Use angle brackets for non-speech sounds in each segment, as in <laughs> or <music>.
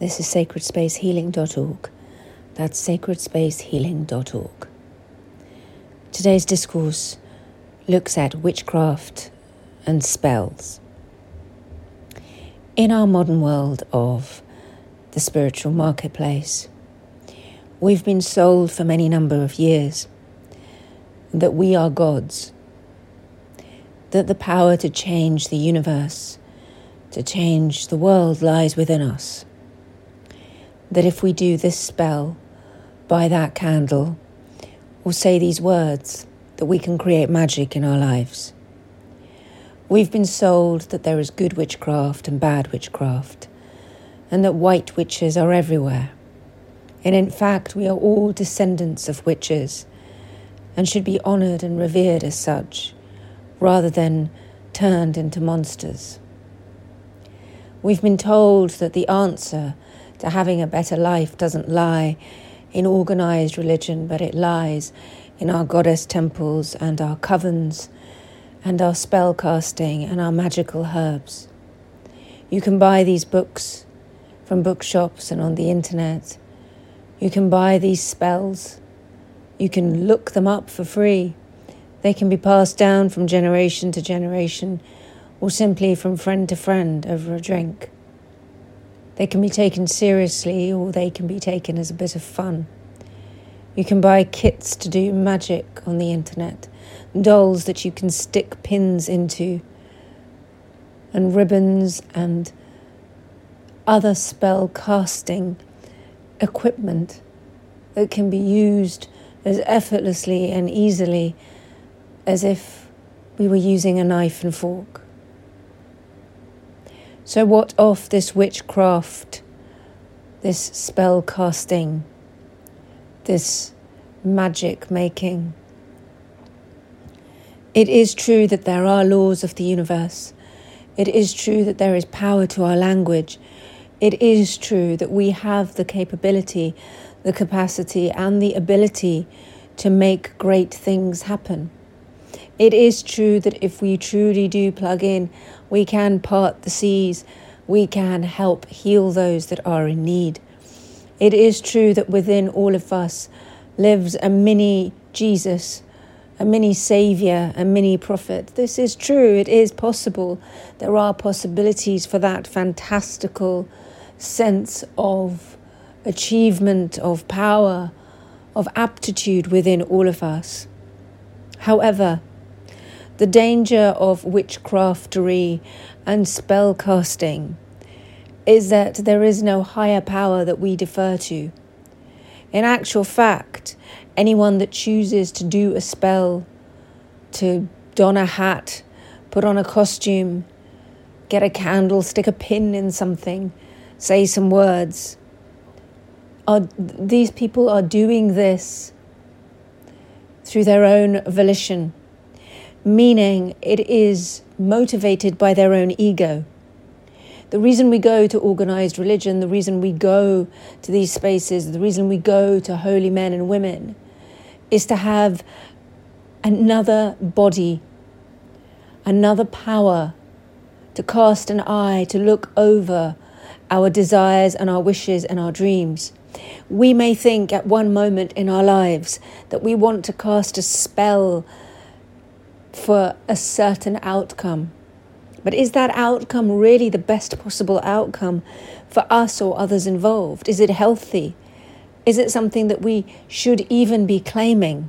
This is sacredspacehealing.org. That's sacredspacehealing.org. Today's discourse looks at witchcraft and spells. In our modern world of the spiritual marketplace, we've been sold for many number of years that we are gods, that the power to change the universe, to change the world lies within us. That if we do this spell, by that candle, or say these words, that we can create magic in our lives. We've been sold that there is good witchcraft and bad witchcraft, and that white witches are everywhere. And in fact, we are all descendants of witches and should be honoured and revered as such, rather than turned into monsters. We've been told that the answer to having a better life doesn't lie in organised religion, but it lies in our goddess temples and our covens and our spell casting and our magical herbs. You can buy these books from bookshops and on the internet. You can buy these spells you can look them up for free. They can be passed down from generation to generation or simply from friend to friend over a drink. They can be taken seriously or they can be taken as a bit of fun. You can buy kits to do magic on the internet, dolls that you can stick pins into, and ribbons and other spell casting equipment that can be used as effortlessly and easily as if we were using a knife and fork. So, what of this witchcraft, this spell casting, this magic making? It is true that there are laws of the universe. It is true that there is power to our language. It is true that we have the capability the capacity and the ability to make great things happen. It is true that if we truly do plug in, we can part the seas, we can help heal those that are in need. It is true that within all of us lives a mini Jesus, a mini Saviour, a mini prophet. This is true, it is possible. There are possibilities for that fantastical sense of achievement of power, of aptitude within all of us. However, the danger of witchcraftery and spellcasting is that there is no higher power that we defer to. In actual fact, anyone that chooses to do a spell, to don a hat, put on a costume, get a candle, stick a pin in something, say some words, are these people are doing this through their own volition, meaning it is motivated by their own ego. The reason we go to organized religion, the reason we go to these spaces, the reason we go to holy men and women is to have another body, another power to cast an eye, to look over our desires and our wishes and our dreams. We may think at one moment in our lives that we want to cast a spell for a certain outcome. But is that outcome really the best possible outcome for us or others involved? Is it healthy? Is it something that we should even be claiming?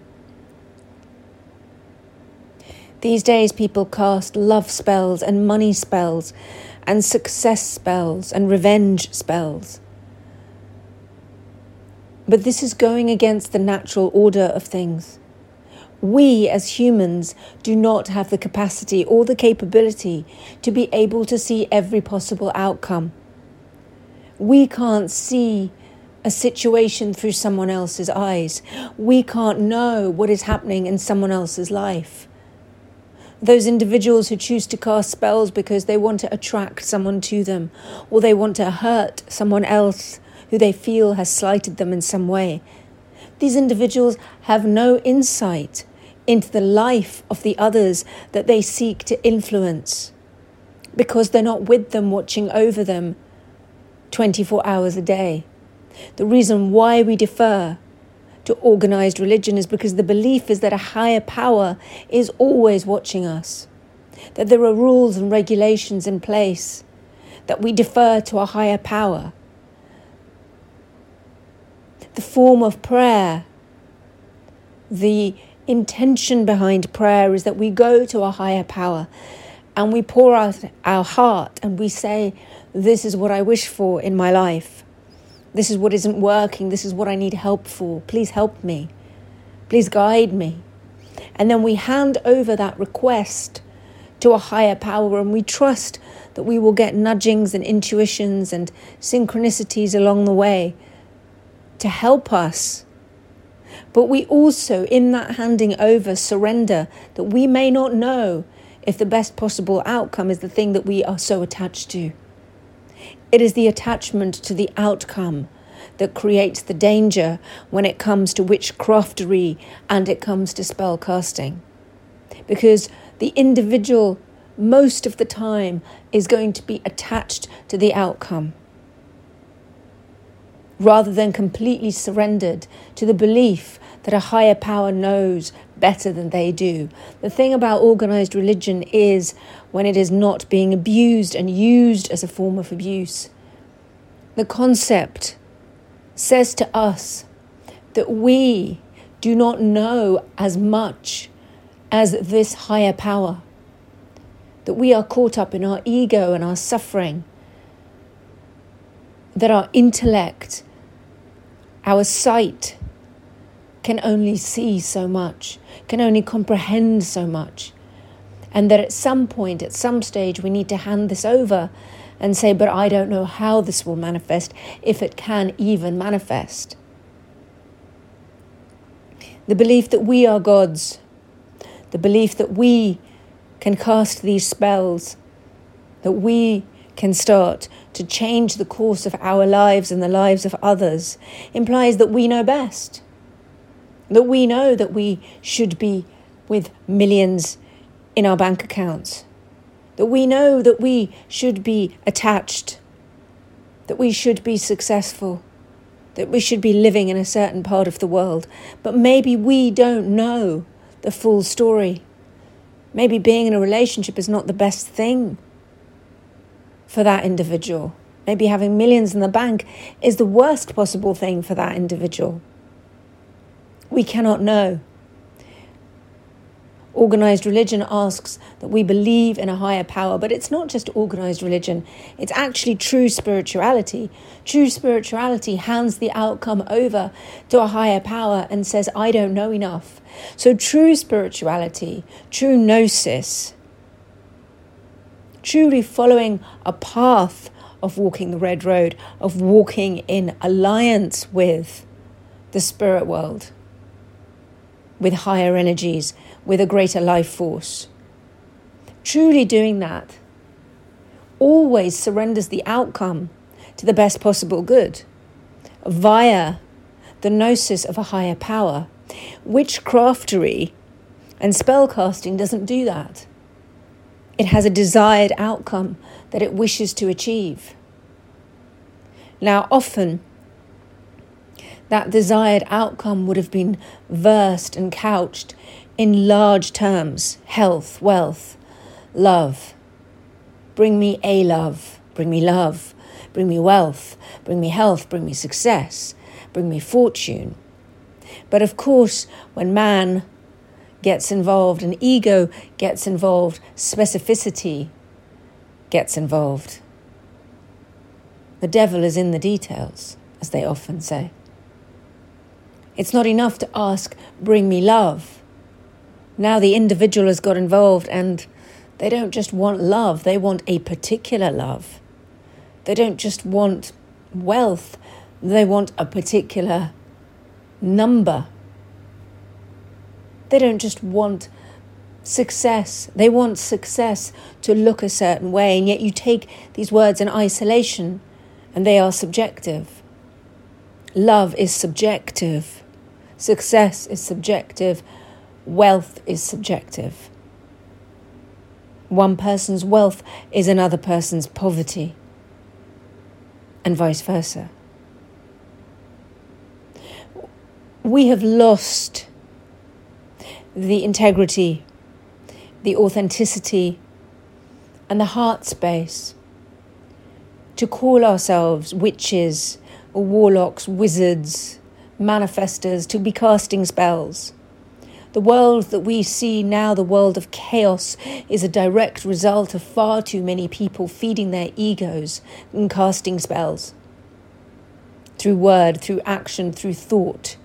These days, people cast love spells and money spells and success spells and revenge spells. But this is going against the natural order of things. We as humans do not have the capacity or the capability to be able to see every possible outcome. We can't see a situation through someone else's eyes. We can't know what is happening in someone else's life. Those individuals who choose to cast spells because they want to attract someone to them or they want to hurt someone else who they feel has slighted them in some way. These individuals have no insight into the life of the others that they seek to influence because they're not with them, watching over them. 24 hours a day. The reason why we defer to organized religion is because the belief is that a higher power is always watching us, that there are rules and regulations in place, that we defer to a higher power. The form of prayer, the intention behind prayer is that we go to a higher power and we pour out our heart and we say, This is what I wish for in my life. This is what isn't working. This is what I need help for. Please help me. Please guide me. And then we hand over that request to a higher power and we trust that we will get nudgings and intuitions and synchronicities along the way to help us. But we also, in that handing over, surrender that we may not know if the best possible outcome is the thing that we are so attached to. It is the attachment to the outcome that creates the danger when it comes to witchcraftery and it comes to spell casting. Because the individual, most of the time, is going to be attached to the outcome rather than completely surrendered to the belief that a higher power knows better than they do. The thing about organized religion is when it is not being abused and used as a form of abuse. The concept says to us that we do not know as much as this higher power, that we are caught up in our ego and our suffering, that our intellect, our sight, can only see so much, can only comprehend so much. And that at some point, at some stage, we need to hand this over and say, But I don't know how this will manifest, if it can even manifest. The belief that we are gods, the belief that we can cast these spells, that we can start to change the course of our lives and the lives of others, implies that we know best. That we know that we should be with millions in our bank accounts, that we know that we should be attached, that we should be successful, that we should be living in a certain part of the world. But maybe we don't know the full story. Maybe being in a relationship is not the best thing for that individual. Maybe having millions in the bank is the worst possible thing for that individual. We cannot know. Organized religion asks that we believe in a higher power, but it's not just organized religion, it's actually true spirituality. True spirituality hands the outcome over to a higher power and says, I don't know enough. So, true spirituality, true gnosis, truly following a path of walking the red road, of walking in alliance with the spirit world with higher energies, with a greater life force. Truly doing that always surrenders the outcome to the best possible good via the gnosis of a higher power. Witchcraftery and spellcasting doesn't do that. It has a desired outcome that it wishes to achieve. Now, often that desired outcome would have been versed and couched in large terms health, wealth, love. Bring me a love, bring me love, bring me wealth, bring me health, bring me success, bring me fortune. But of course, when man gets involved and ego gets involved, specificity gets involved. The devil is in the details, as they often say. It's not enough to ask, bring me love. Now the individual has got involved and they don't just want love, they want a particular love. They don't just want wealth, they want a particular number. They don't just want success, they want success to look a certain way, and yet you take these words in isolation and they are subjective. Love is subjective. Success is subjective, wealth is subjective. One person's wealth is another person's poverty. and vice versa. We have lost the integrity, the authenticity, and the heart space to call ourselves witches, warlocks, wizards, manifestors, to be casting spells. The world that we see now, the world of chaos, is a direct result of far too many people feeding their egos and casting spells. Through word, through action, through thought,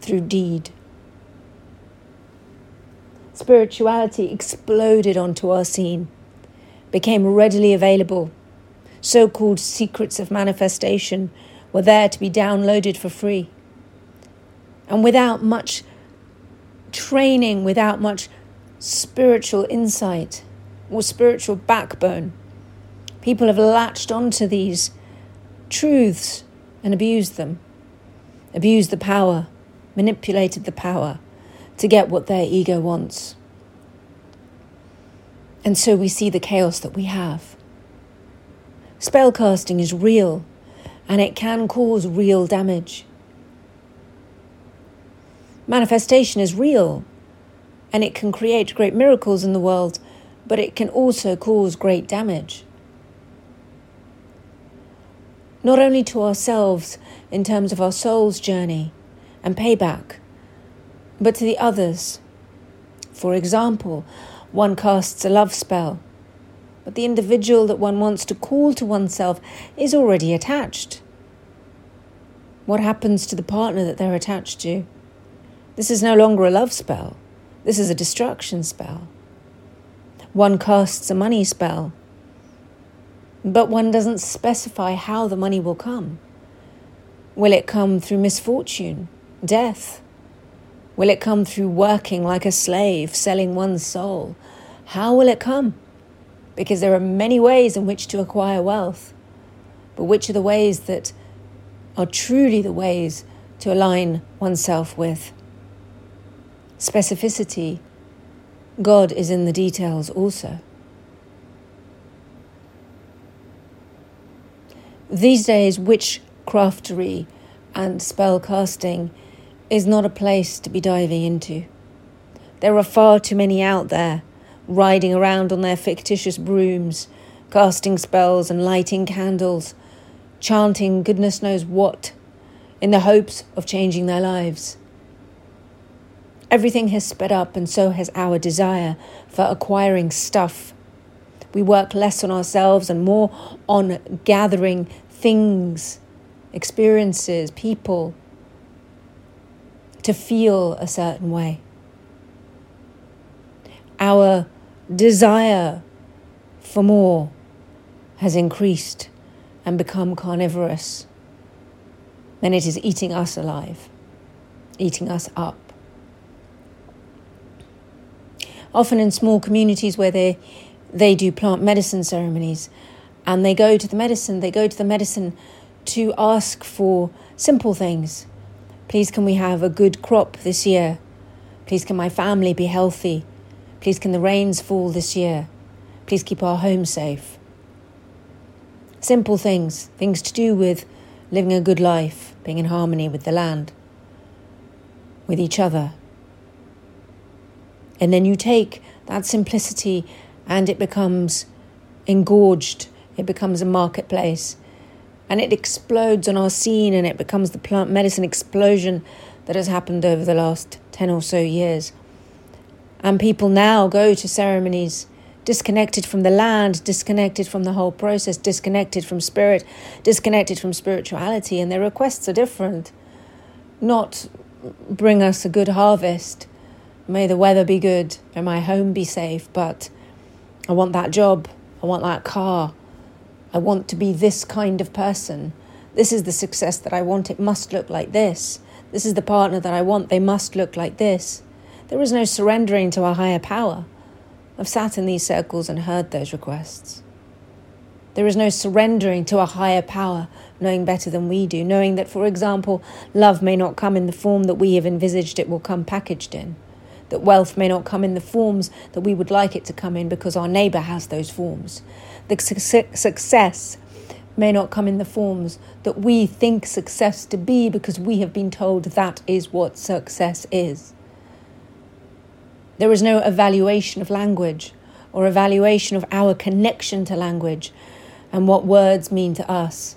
through deed. Spirituality exploded onto our scene, became readily available so called secrets of manifestation were there to be downloaded for free. And without much training, without much spiritual insight or spiritual backbone, people have latched onto these truths and abused them, abused the power, manipulated the power to get what their ego wants. And so we see the chaos that we have. Spellcasting is real and it can cause real damage. Manifestation is real and it can create great miracles in the world, but it can also cause great damage. Not only to ourselves in terms of our soul's journey and payback, but to the others. For example, one casts a love spell but the individual that one wants to call to oneself is already attached. What happens to the partner that they're attached to? This is no longer a love spell, this is a destruction spell. One casts a money spell, but one doesn't specify how the money will come. Will it come through misfortune, death? Will it come through working like a slave, selling one's soul? How will it come? because there are many ways in which to acquire wealth. But which are the ways that are truly the ways to align oneself with? Specificity. God is in the details also. These days, witchcraftery and spell casting is not a place to be diving into. There are far too many out there riding around on their fictitious brooms, casting spells and lighting candles, chanting goodness knows what, in the hopes of changing their lives. Everything has sped up, and so has our desire for acquiring stuff. We work less on ourselves and more on gathering things, experiences, people to feel a certain way. Our desire for more has increased and become carnivorous, then it is eating us alive, eating us up. Often in small communities where they, they do plant medicine ceremonies and they go to the medicine, they go to the medicine to ask for simple things. Please, can we have a good crop this year? Please, can my family be healthy? Please, can the rains fall this year? Please keep our home safe. Simple things, things to do with living a good life, being in harmony with the land, with each other. And then you take that simplicity and it becomes engorged, it becomes a marketplace, and it explodes on our scene and it becomes the plant medicine explosion that has happened over the last 10 or so years. And people now go to ceremonies disconnected from the land, disconnected from the whole process, disconnected from spirit, disconnected from spirituality, and their requests are different. Not bring us a good harvest, may the weather be good, may my home be safe, but I want that job, I want that car, I want to be this kind of person. This is the success that I want, it must look like this. This is the partner that I want, they must look like this. There is no surrendering to a higher power. I've sat in these circles and heard those requests. There is no surrendering to a higher power, knowing better than we do, knowing that, for example, love may not come in the form that we have envisaged it will come packaged in, that wealth may not come in the forms that we would like it to come in because our neighbour has those forms. The su- success may not come in the forms that we think success to be because we have been told that is what success is. There is no evaluation of language or evaluation of our connection to language and what words mean to us.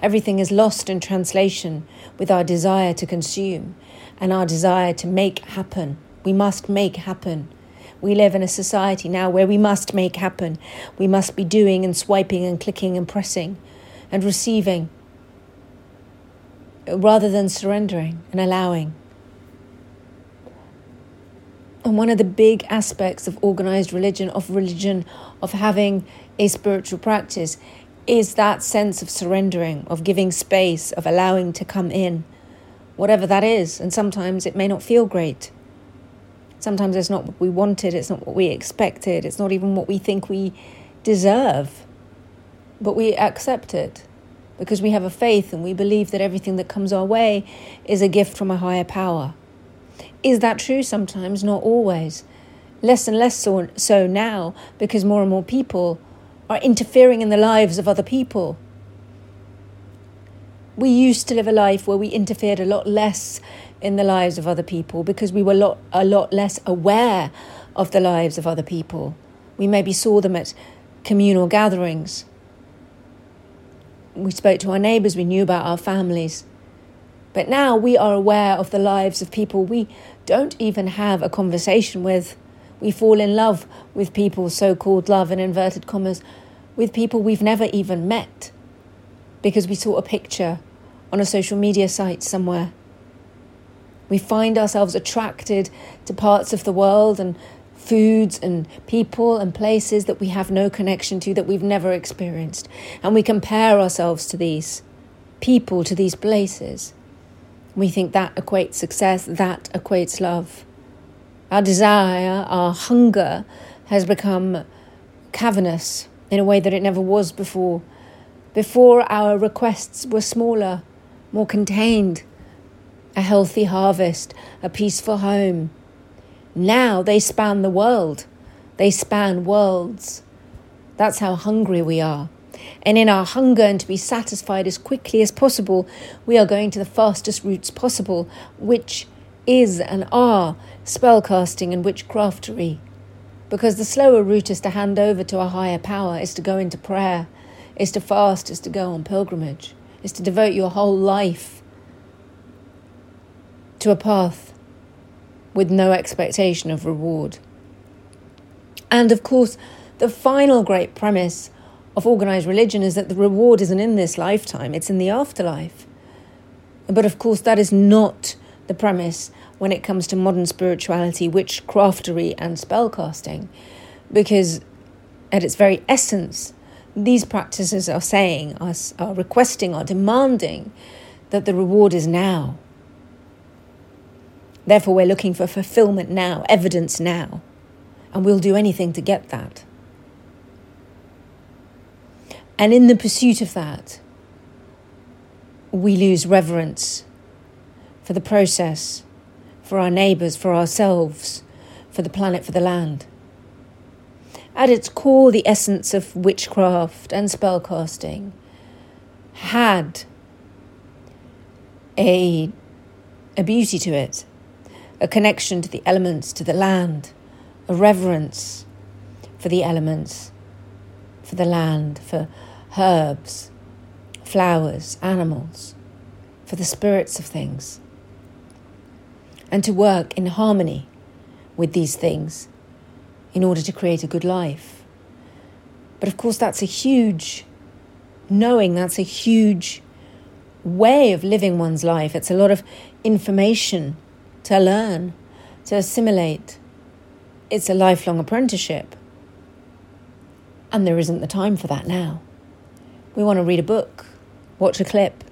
Everything is lost in translation with our desire to consume and our desire to make happen. We must make happen. We live in a society now where we must make happen. We must be doing and swiping and clicking and pressing and receiving rather than surrendering and allowing. And one of the big aspects of organized religion, of religion, of having a spiritual practice, is that sense of surrendering, of giving space, of allowing to come in, whatever that is. And sometimes it may not feel great. Sometimes it's not what we wanted, it's not what we expected, it's not even what we think we deserve. But we accept it because we have a faith and we believe that everything that comes our way is a gift from a higher power. Is that true sometimes? Not always. Less and less so, so now because more and more people are interfering in the lives of other people. We used to live a life where we interfered a lot less in the lives of other people because we were a lot, a lot less aware of the lives of other people. We maybe saw them at communal gatherings. We spoke to our neighbours, we knew about our families. But now we are aware of the lives of people we don't even have a conversation with. We fall in love with people, so called love in inverted commas, with people we've never even met because we saw a picture on a social media site somewhere. We find ourselves attracted to parts of the world and foods and people and places that we have no connection to, that we've never experienced. And we compare ourselves to these people, to these places. We think that equates success, that equates love. Our desire, our hunger has become cavernous in a way that it never was before. Before, our requests were smaller, more contained a healthy harvest, a peaceful home. Now they span the world, they span worlds. That's how hungry we are. And in our hunger and to be satisfied as quickly as possible, we are going to the fastest routes possible, which is and are spellcasting and witchcraftery. Because the slower route is to hand over to a higher power, is to go into prayer, is to fast, is to go on pilgrimage, is to devote your whole life to a path with no expectation of reward. And of course, the final great premise of organized religion is that the reward isn't in this lifetime, it's in the afterlife. But of course, that is not the premise when it comes to modern spirituality, witchcraftery, and spellcasting, because at its very essence, these practices are saying, are, are requesting, are demanding that the reward is now. Therefore, we're looking for fulfillment now, evidence now, and we'll do anything to get that. And in the pursuit of that, we lose reverence for the process, for our neighbours, for ourselves, for the planet, for the land. At its core, the essence of witchcraft and spellcasting had a, a beauty to it a connection to the elements, to the land, a reverence for the elements, for the land, for herbs, flowers, animals, for the spirits of things, and to work in harmony with these things in order to create a good life. But of course, that's a huge knowing, that's a huge way of living one's life. It's a lot of information to learn, to assimilate. It's a lifelong apprenticeship. And there isn't the time for that now. We want to read a book, watch a clip,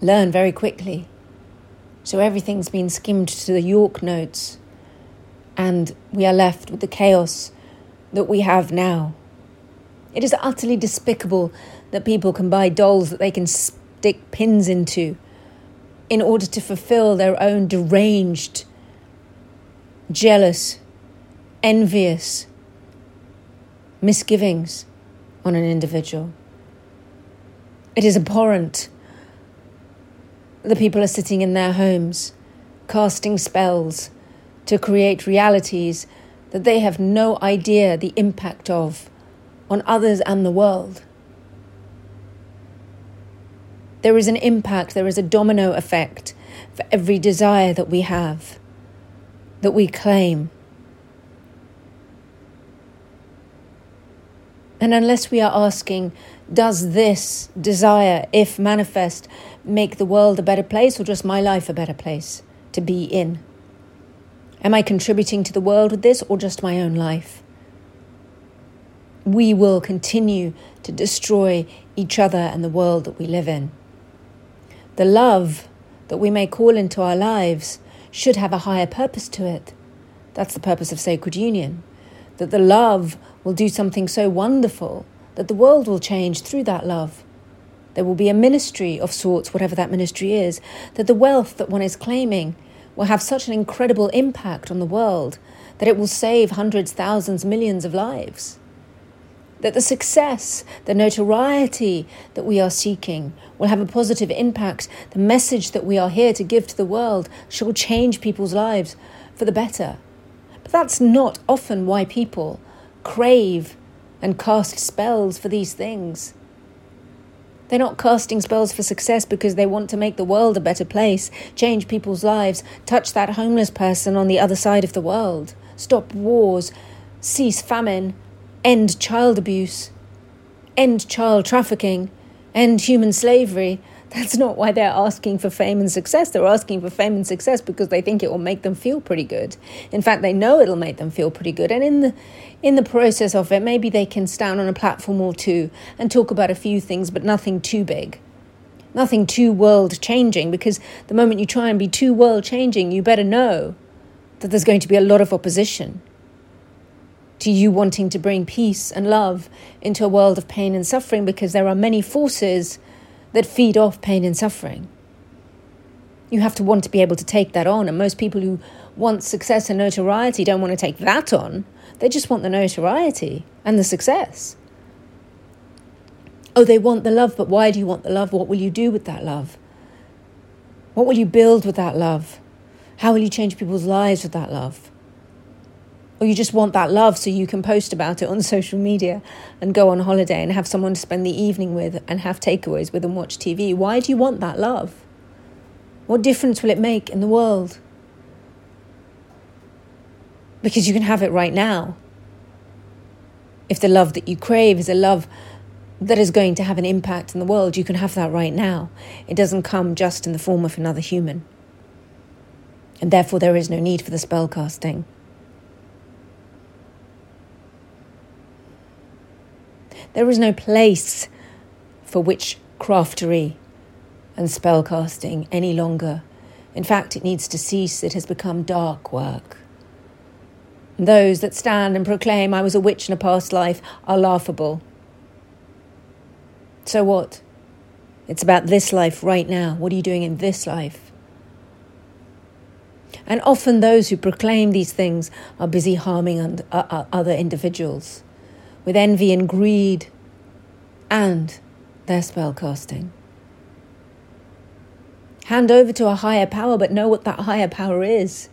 learn very quickly. So everything's been skimmed to the York notes, and we are left with the chaos that we have now. It is utterly despicable that people can buy dolls that they can stick pins into in order to fulfill their own deranged, jealous, envious misgivings on an individual. It is abhorrent. The people are sitting in their homes, casting spells to create realities that they have no idea the impact of on others and the world. There is an impact, there is a domino effect for every desire that we have, that we claim. And unless we are asking, does this desire, if manifest, make the world a better place or just my life a better place to be in? Am I contributing to the world with this or just my own life? We will continue to destroy each other and the world that we live in. The love that we may call into our lives should have a higher purpose to it. That's the purpose of sacred union. That the love will do something so wonderful that the world will change through that love. There will be a ministry of sorts, whatever that ministry is, that the wealth that one is claiming will have such an incredible impact on the world that it will save hundreds, thousands, millions of lives that the success, the notoriety that we are seeking will have a positive impact. The message that we are here to give to the world shall change people's lives for the better. But that's not often why people crave and cast spells for these things. They're not casting spells for success because they want to make the world a better place, change people's lives, touch that homeless person on the other side of the world, stop wars, cease famine, end child abuse, end child trafficking, end human slavery. That's not why they're asking for fame and success. They're asking for fame and success because they think it will make them feel pretty good. In fact, they know it'll make them feel pretty good. And in the in the process of it, maybe they can stand on a platform or two and talk about a few things, but nothing too big. Nothing too world changing, because the moment you try and be too world changing, you better know that there's going to be a lot of opposition to you wanting to bring peace and love into a world of pain and suffering because there are many forces that feed off pain and suffering. You have to want to be able to take that on, and most people who want success and notoriety don't want to take that on. They just want the notoriety and the success. Oh, they want the love, but why do you want the love? What will you do with that love? What will you build with that love? How will you change people's lives with that love? Or you just want that love so you can post about it on <laughs> social media and go on holiday and have someone to spend the evening with and have takeaways with and watch TV. Why do you want that love? What difference will it make in the world? Because you can have it right now. If the love that you crave is a love that is going to have an impact in the world, you can have that right now. It doesn't come just in the form of another human. And therefore, there is no need for the spell casting. There is no place for witchcraftery and spellcasting any longer. In fact, it needs to cease. It has become dark work. Those that stand and proclaim I was a witch in a past life are laughable. So what? It's about this life right now. What are you doing in this life? And often those who proclaim these things are busy harming uh, uh, other individuals with envy and greed and their spellcasting. Hand over to a higher power, but know what that higher power is.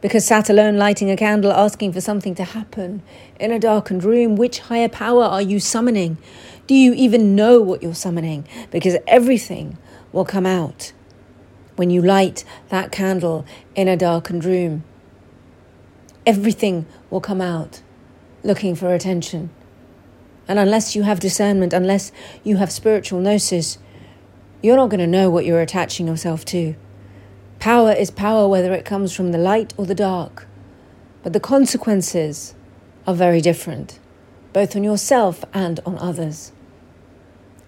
Because sat alone lighting a candle, asking for something to happen in a darkened room, which higher power are you summoning? Do you even know what you're summoning? Because everything will come out when you light that candle in a darkened room. Everything will come out looking for attention. And unless you have discernment, unless you have spiritual gnosis, you're not going to know what you're attaching yourself to. Power is power whether it comes from the light or the dark. But the consequences are very different, both on yourself and on others.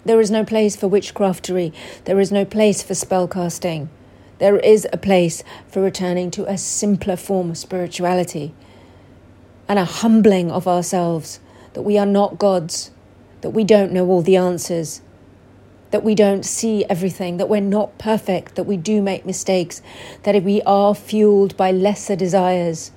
There is no place for witchcraftery. There is no place for spellcasting. There is a place for returning to a simpler form of spirituality and a humbling of ourselves that we are not gods, that we don't know all the answers, that we don't see everything, that we're not perfect, that we do make mistakes, that we are fueled by lesser desires,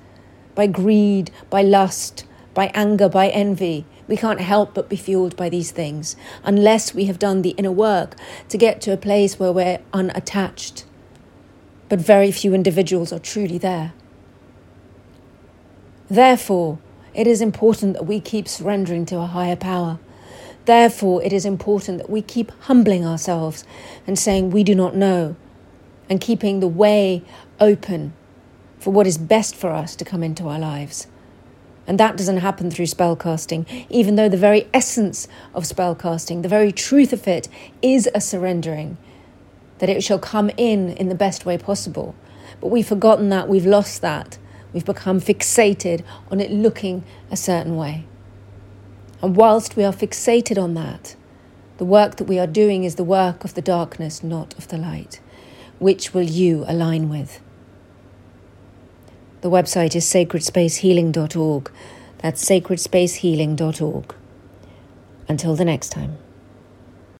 by greed, by lust, by anger, by envy, We can't help but be fueled by these things unless we have done the inner work to get to a place where we're unattached. But very few individuals are truly there. Therefore, it is important that we keep surrendering to a higher power. Therefore, it is important that we keep humbling ourselves and saying we do not know and keeping the way open for what is best for us to come into our lives. And that doesn't happen through spellcasting, even though the very essence of spellcasting, the very truth of it, is a surrendering, that it shall come in in the best way possible. But we've forgotten that, we've lost that, we've become fixated on it looking a certain way. And whilst we are fixated on that, the work that we are doing is the work of the darkness, not of the light. Which will you align with? The website is sacredspacehealing.org. That's sacredspacehealing.org. Until the next time.